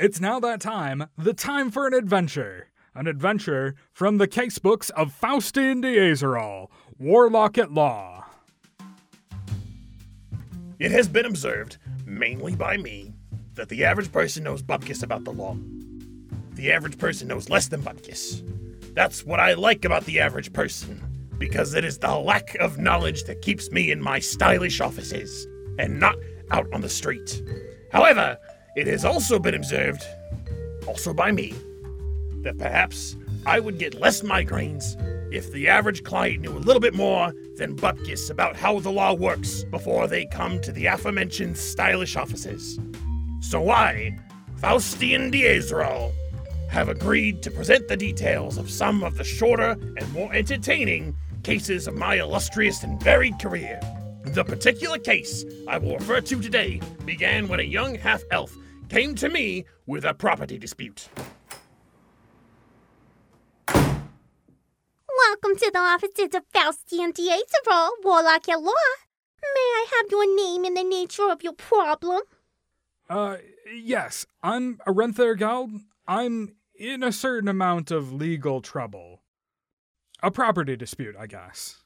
It's now that time, the time for an adventure. An adventure from the casebooks of Faustian D'Azoral, Warlock at Law. It has been observed, mainly by me, that the average person knows bupkis about the law. The average person knows less than bupkis. That's what I like about the average person, because it is the lack of knowledge that keeps me in my stylish offices and not out on the street. However, it has also been observed, also by me, that perhaps I would get less migraines if the average client knew a little bit more than bupkis about how the law works before they come to the aforementioned stylish offices. So I, Faustian D'Azoral, have agreed to present the details of some of the shorter and more entertaining cases of my illustrious and varied career. The particular case I will refer to today began when a young half elf came to me with a property dispute. Welcome to the offices of Faustian D'Azoral, Warlock at Law. May I have your name and the nature of your problem? Uh, yes, I'm Arenther Gald. I'm in a certain amount of legal trouble. A property dispute, I guess.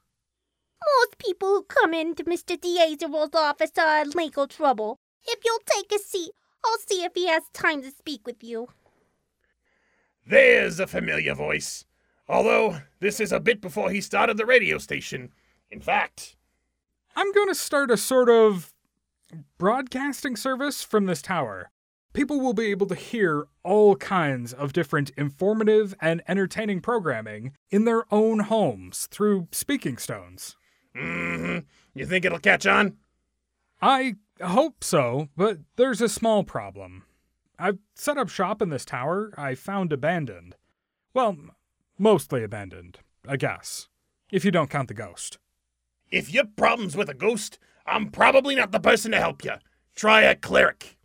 Most people who come into Mr. D'Azoral's office are in legal trouble. If you'll take a seat, I'll see if he has time to speak with you. There's a familiar voice. Although, this is a bit before he started the radio station. In fact, I'm going to start a sort of broadcasting service from this tower. People will be able to hear all kinds of different informative and entertaining programming in their own homes through speaking stones. hmm you think it'll catch on? I hope so, but there's a small problem. I've set up shop in this tower I found abandoned. Well, mostly abandoned, I guess, if you don't count the ghost. If you've problems with a ghost, I'm probably not the person to help you. Try a cleric.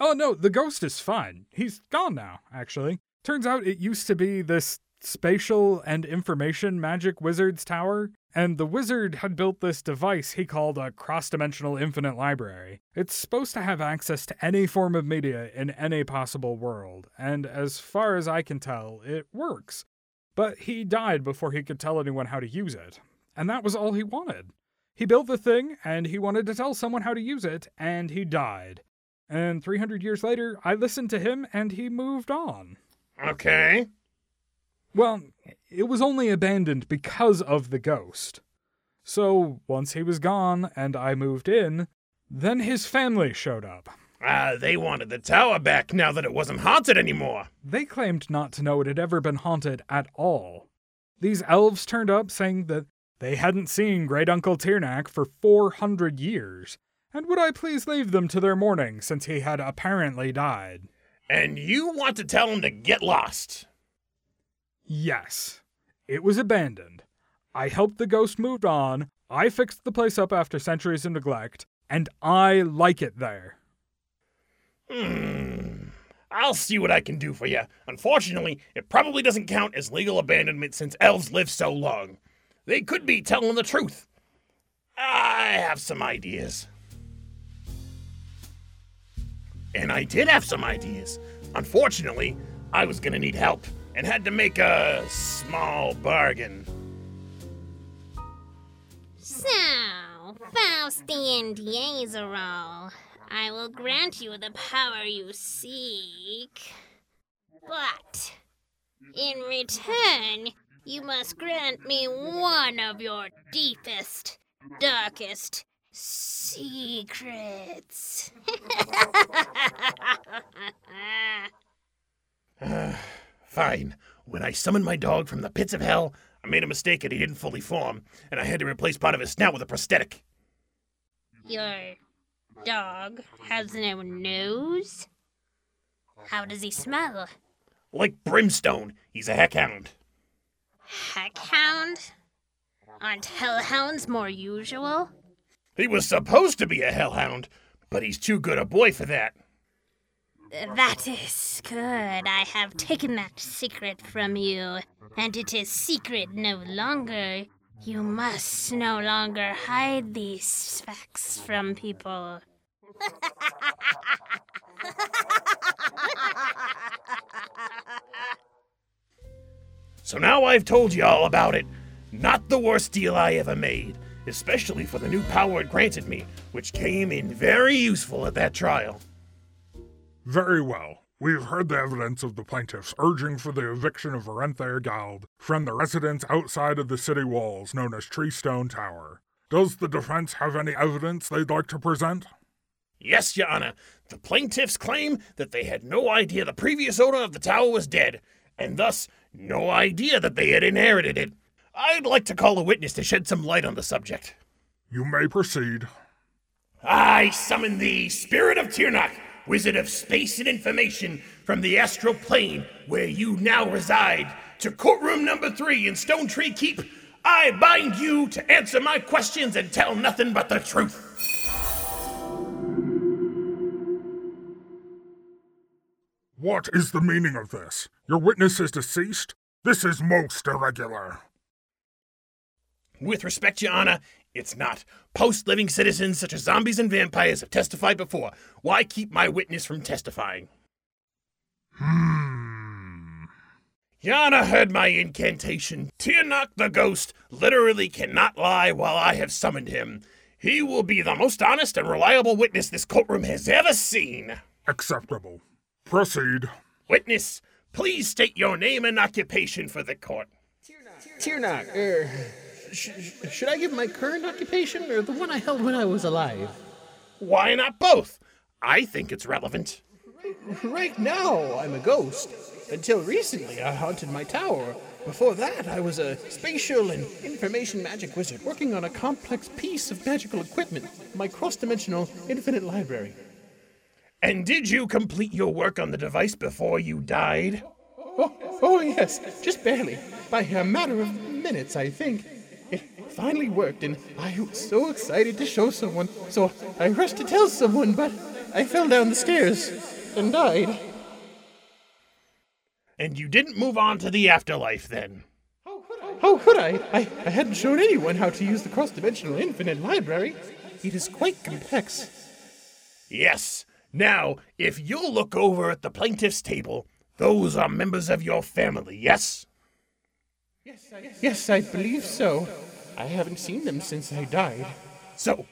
Oh no, the ghost is fine. He's gone now, actually. Turns out it used to be this spatial and information magic wizard's tower, and the wizard had built this device he called a cross dimensional infinite library. It's supposed to have access to any form of media in any possible world, and as far as I can tell, it works. But he died before he could tell anyone how to use it, and that was all he wanted. He built the thing, and he wanted to tell someone how to use it, and he died. And 300 years later, I listened to him, and he moved on. Okay. Well, it was only abandoned because of the ghost. So, once he was gone and I moved in, then his family showed up. Ah, they wanted the tower back now that it wasn't haunted anymore. They claimed not to know it had ever been haunted at all. These elves turned up saying that they hadn't seen Great Uncle Tirnak for 400 years, and would I please leave them to their mourning since he had apparently died? And you want to tell them to get lost. Yes. It was abandoned. I helped the ghost move on, I fixed the place up after centuries of neglect, and I like it there. Hmm. I'll see what I can do for you. Unfortunately, it probably doesn't count as legal abandonment since elves live so long. They could be telling the truth. I have some ideas. And I did have some ideas. Unfortunately, I was gonna need help and had to make a small bargain. So, Faustian D'Azoral, I will grant you the power you seek. But, in return, you must grant me one of your deepest, darkest secrets. Fine. When I summoned my dog from the pits of hell, I made a mistake and he didn't fully form, and I had to replace part of his snout with a prosthetic. Your dog has no nose? How does he smell? Like brimstone, he's a heckhound. Heckhound? Aren't hellhounds more usual? He was supposed to be a hellhound, but he's too good a boy for that. That is good. I have taken that secret from you, and it is secret no longer. You must no longer hide these facts from people. so now I've told you all about it. Not the worst deal I ever made, especially for the new power it granted me, which came in very useful at that trial. Very well. We've heard the evidence of the plaintiffs urging for the eviction of Arenthair Gald from the residence outside of the city walls known as Treestone Tower. Does the defense have any evidence they'd like to present? Yes, Your Honor. The plaintiffs claim that they had no idea the previous owner of the tower was dead, and thus no idea that they had inherited it. I'd like to call a witness to shed some light on the subject. You may proceed. I summon the Spirit of Tirnak, Wizard of Space and Information from the astral plane where you now reside, to courtroom number three in Stone Tree Keep. I bind you to answer my questions and tell nothing but the truth. What is the meaning of this? Your witness is deceased? This is most irregular. With respect, Your Honor, it's not. Post living citizens such as zombies and vampires have testified before. Why keep my witness from testifying? Hmm. Yana heard my incantation. Tirnak the ghost literally cannot lie while I have summoned him. He will be the most honest and reliable witness this courtroom has ever seen. Acceptable. Proceed. Witness, please state your name and occupation for the court. Tirnak, er, sh- sh- should I give my current occupation or the one I held when I was alive? Why not both? I think it's relevant. Right now, I'm a ghost. Until recently, I haunted my tower. Before that, I was a spatial and information magic wizard working on a complex piece of magical equipment, my cross dimensional infinite library. And did you complete your work on the device before you died? Oh, oh, oh yes, just barely. By a matter of minutes, I think. It finally worked, and I was so excited to show someone. So I rushed to tell someone, but I fell down the stairs and died. And you didn't move on to the afterlife then? How could I? I, I hadn't shown anyone how to use the cross dimensional infinite library. It is quite complex. Yes. Now, if you'll look over at the plaintiff's table, those are members of your family, yes? Yes, I believe so. I haven't seen them since I died. So,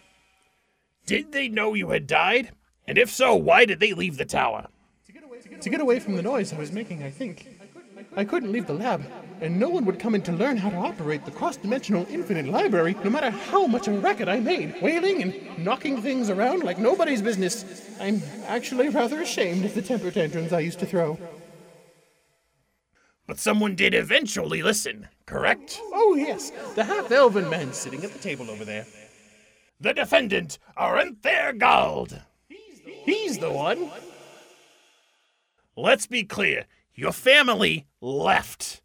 did they know you had died? And if so, why did they leave the tower? To get away from the noise I was making, I think. I couldn't leave the lab, and no one would come in to learn how to operate the cross dimensional infinite library, no matter how much a racket I made, wailing and knocking things around like nobody's business. I'm actually rather ashamed of the temper tantrums I used to throw. But someone did eventually listen, correct? Oh, yes, the half elven man sitting at the table over there. The defendant, Arenthair Gald. He's the one. Let's be clear your family left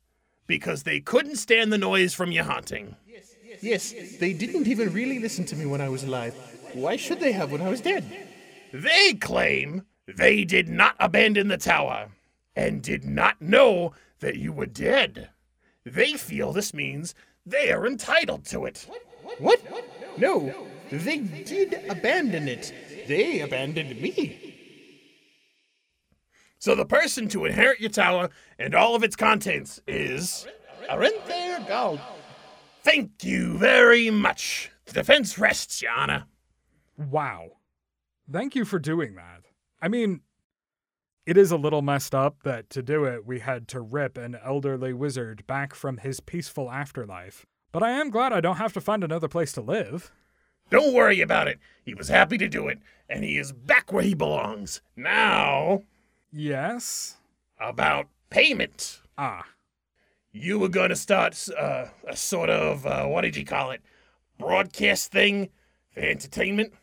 because they couldn't stand the noise from your haunting. Yes, they didn't even really listen to me when I was alive. Why should they have when I was dead? They claim they did not abandon the tower and did not know that you were dead. They feel this means they are entitled to it. What? No, they did abandon it. They abandoned me. So the person to inherit your tower and all of its contents is. Arenthair Gald. Thank you very much. The defense rests, Your Honor. Wow. Thank you for doing that. I mean, it is a little messed up that to do it we had to rip an elderly wizard back from his peaceful afterlife. But I am glad I don't have to find another place to live. Don't worry about it. He was happy to do it, and he is back where he belongs. Now, Yes? about payment. Ah, You were going to start uh, a sort of, uh, what did you call it? Broadcast thing for entertainment?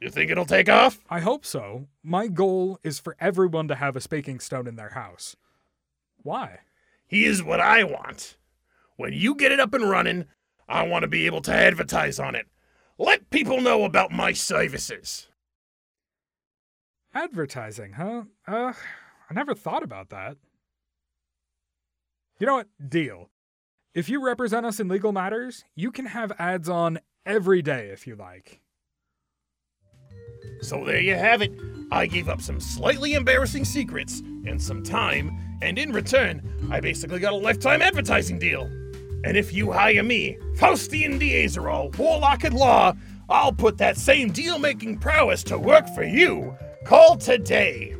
You think it'll take off? I hope so. My goal is for everyone to have a speaking stone in their house. Why? He is what I want. When you get it up and running, I want to be able to advertise on it. Let people know about my services. Advertising, huh? Uh, I never thought about that. You know what? Deal. If you represent us in legal matters, you can have ads on every day if you like. So there you have it. I gave up some slightly embarrassing secrets and some time, and in return, I basically got a lifetime advertising deal. And if you hire me, Faustian D'Azoral, Warlock at Law, I'll put that same deal making prowess to work for you. Call today.